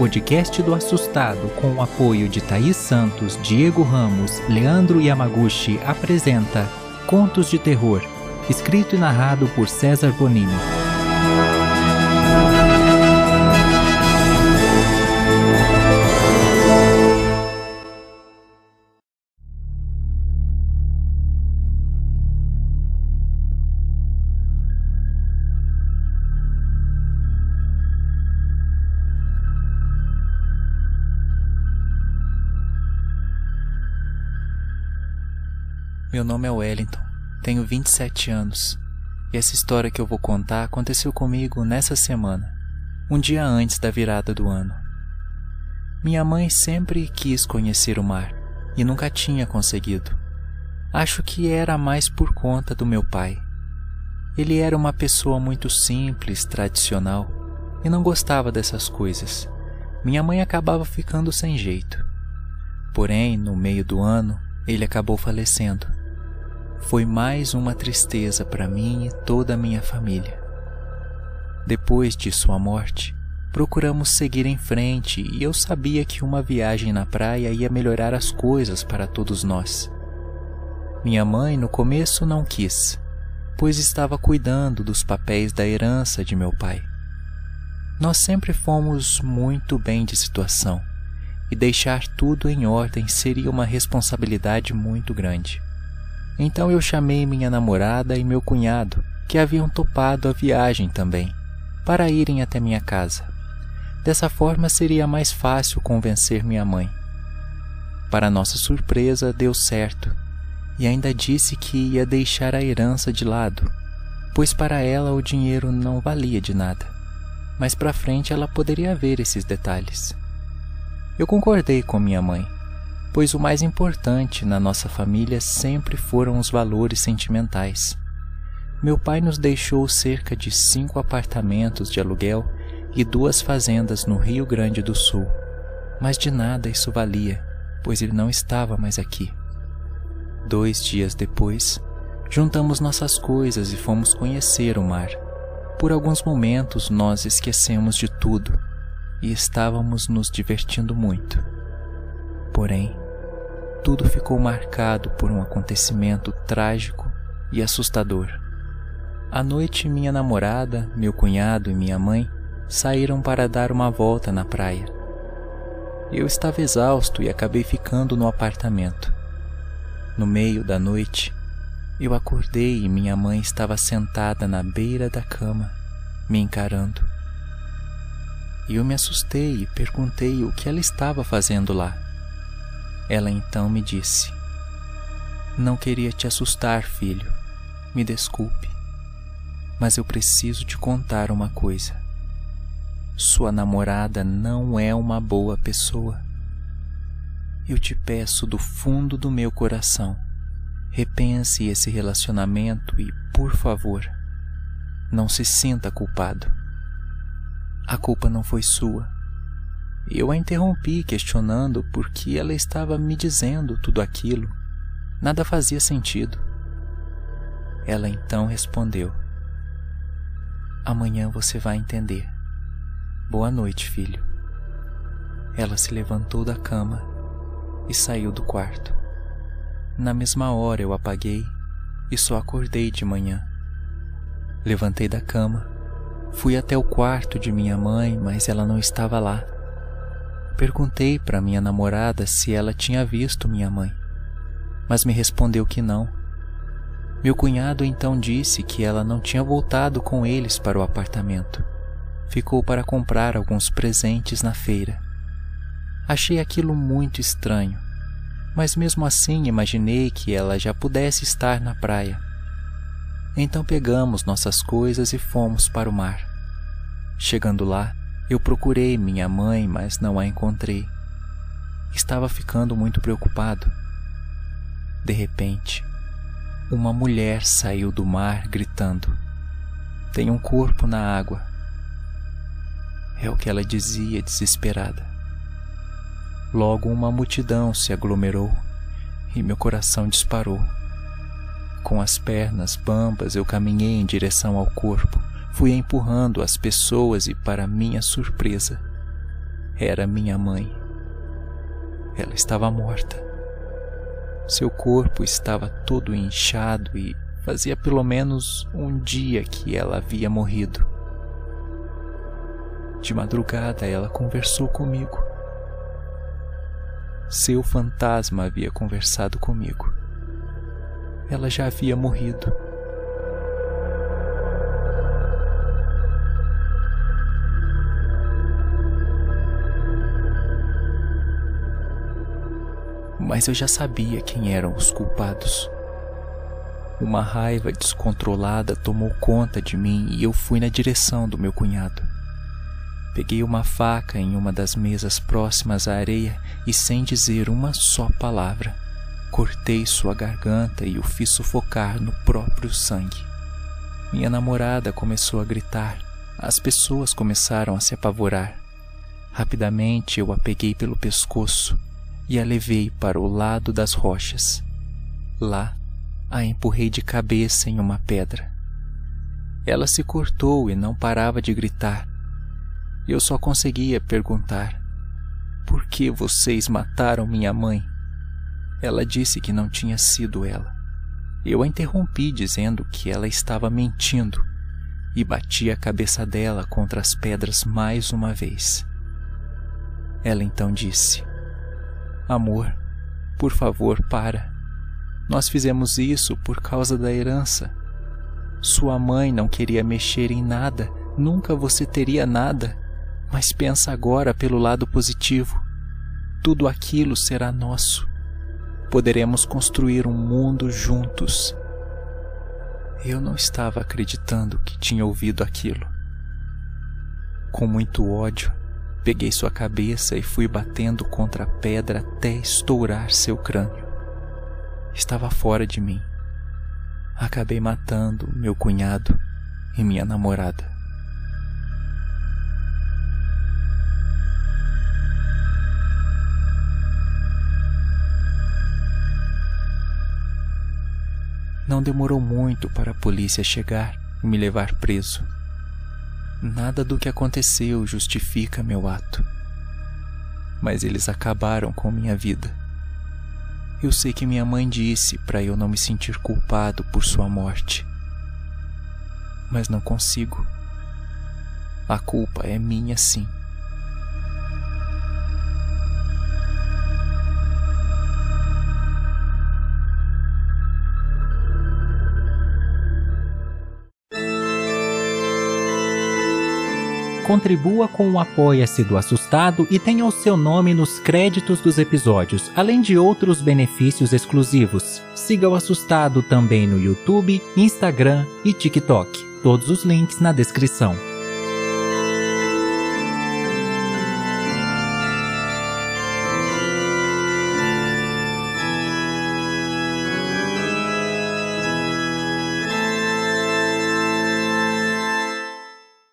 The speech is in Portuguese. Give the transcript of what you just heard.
podcast do Assustado, com o apoio de Thaís Santos, Diego Ramos, Leandro Yamaguchi, apresenta Contos de Terror, escrito e narrado por César Bonini. Meu nome é Wellington, tenho 27 anos e essa história que eu vou contar aconteceu comigo nessa semana, um dia antes da virada do ano. Minha mãe sempre quis conhecer o mar e nunca tinha conseguido. Acho que era mais por conta do meu pai. Ele era uma pessoa muito simples, tradicional e não gostava dessas coisas. Minha mãe acabava ficando sem jeito. Porém, no meio do ano, ele acabou falecendo foi mais uma tristeza para mim e toda a minha família. Depois de sua morte, procuramos seguir em frente e eu sabia que uma viagem na praia ia melhorar as coisas para todos nós. Minha mãe no começo não quis, pois estava cuidando dos papéis da herança de meu pai. Nós sempre fomos muito bem de situação e deixar tudo em ordem seria uma responsabilidade muito grande. Então eu chamei minha namorada e meu cunhado, que haviam topado a viagem também, para irem até minha casa. Dessa forma seria mais fácil convencer minha mãe. Para nossa surpresa, deu certo, e ainda disse que ia deixar a herança de lado, pois para ela o dinheiro não valia de nada. Mas para frente ela poderia ver esses detalhes. Eu concordei com minha mãe pois o mais importante na nossa família sempre foram os valores sentimentais. Meu pai nos deixou cerca de cinco apartamentos de aluguel e duas fazendas no Rio Grande do Sul, mas de nada isso valia, pois ele não estava mais aqui. Dois dias depois, juntamos nossas coisas e fomos conhecer o mar. Por alguns momentos nós esquecemos de tudo e estávamos nos divertindo muito. Porém, tudo ficou marcado por um acontecimento trágico e assustador. À noite, minha namorada, meu cunhado e minha mãe saíram para dar uma volta na praia. Eu estava exausto e acabei ficando no apartamento. No meio da noite, eu acordei e minha mãe estava sentada na beira da cama, me encarando. Eu me assustei e perguntei o que ela estava fazendo lá. Ela então me disse: Não queria te assustar, filho. Me desculpe. Mas eu preciso te contar uma coisa. Sua namorada não é uma boa pessoa. Eu te peço do fundo do meu coração, repense esse relacionamento e, por favor, não se sinta culpado. A culpa não foi sua eu a interrompi, questionando por que ela estava me dizendo tudo aquilo. Nada fazia sentido. Ela então respondeu: Amanhã você vai entender. Boa noite, filho. Ela se levantou da cama e saiu do quarto. Na mesma hora eu apaguei e só acordei de manhã. Levantei da cama, fui até o quarto de minha mãe, mas ela não estava lá. Perguntei para minha namorada se ela tinha visto minha mãe, mas me respondeu que não. Meu cunhado então disse que ela não tinha voltado com eles para o apartamento. Ficou para comprar alguns presentes na feira. Achei aquilo muito estranho, mas mesmo assim imaginei que ela já pudesse estar na praia. Então pegamos nossas coisas e fomos para o mar. Chegando lá, eu procurei minha mãe, mas não a encontrei. Estava ficando muito preocupado. De repente, uma mulher saiu do mar gritando: Tem um corpo na água. É o que ela dizia desesperada. Logo uma multidão se aglomerou e meu coração disparou. Com as pernas bambas eu caminhei em direção ao corpo. Fui empurrando as pessoas e, para minha surpresa, era minha mãe. Ela estava morta. Seu corpo estava todo inchado e fazia pelo menos um dia que ela havia morrido. De madrugada ela conversou comigo. Seu fantasma havia conversado comigo. Ela já havia morrido. Mas eu já sabia quem eram os culpados. Uma raiva descontrolada tomou conta de mim e eu fui na direção do meu cunhado. Peguei uma faca em uma das mesas próximas à areia e, sem dizer uma só palavra, cortei sua garganta e o fiz sufocar no próprio sangue. Minha namorada começou a gritar. As pessoas começaram a se apavorar. Rapidamente eu a peguei pelo pescoço e a levei para o lado das rochas. Lá, a empurrei de cabeça em uma pedra. Ela se cortou e não parava de gritar. Eu só conseguia perguntar: Por que vocês mataram minha mãe? Ela disse que não tinha sido ela. Eu a interrompi dizendo que ela estava mentindo e bati a cabeça dela contra as pedras mais uma vez. Ela então disse: Amor, por favor, para. Nós fizemos isso por causa da herança. Sua mãe não queria mexer em nada, nunca você teria nada. Mas pensa agora pelo lado positivo. Tudo aquilo será nosso. Poderemos construir um mundo juntos. Eu não estava acreditando que tinha ouvido aquilo. Com muito ódio, Peguei sua cabeça e fui batendo contra a pedra até estourar seu crânio. Estava fora de mim. Acabei matando meu cunhado e minha namorada. Não demorou muito para a polícia chegar e me levar preso. Nada do que aconteceu justifica meu ato. Mas eles acabaram com minha vida. Eu sei que minha mãe disse para eu não me sentir culpado por sua morte. Mas não consigo. A culpa é minha, sim. Contribua com o Apoia-se do Assustado e tenha o seu nome nos créditos dos episódios, além de outros benefícios exclusivos. Siga o Assustado também no YouTube, Instagram e TikTok. Todos os links na descrição.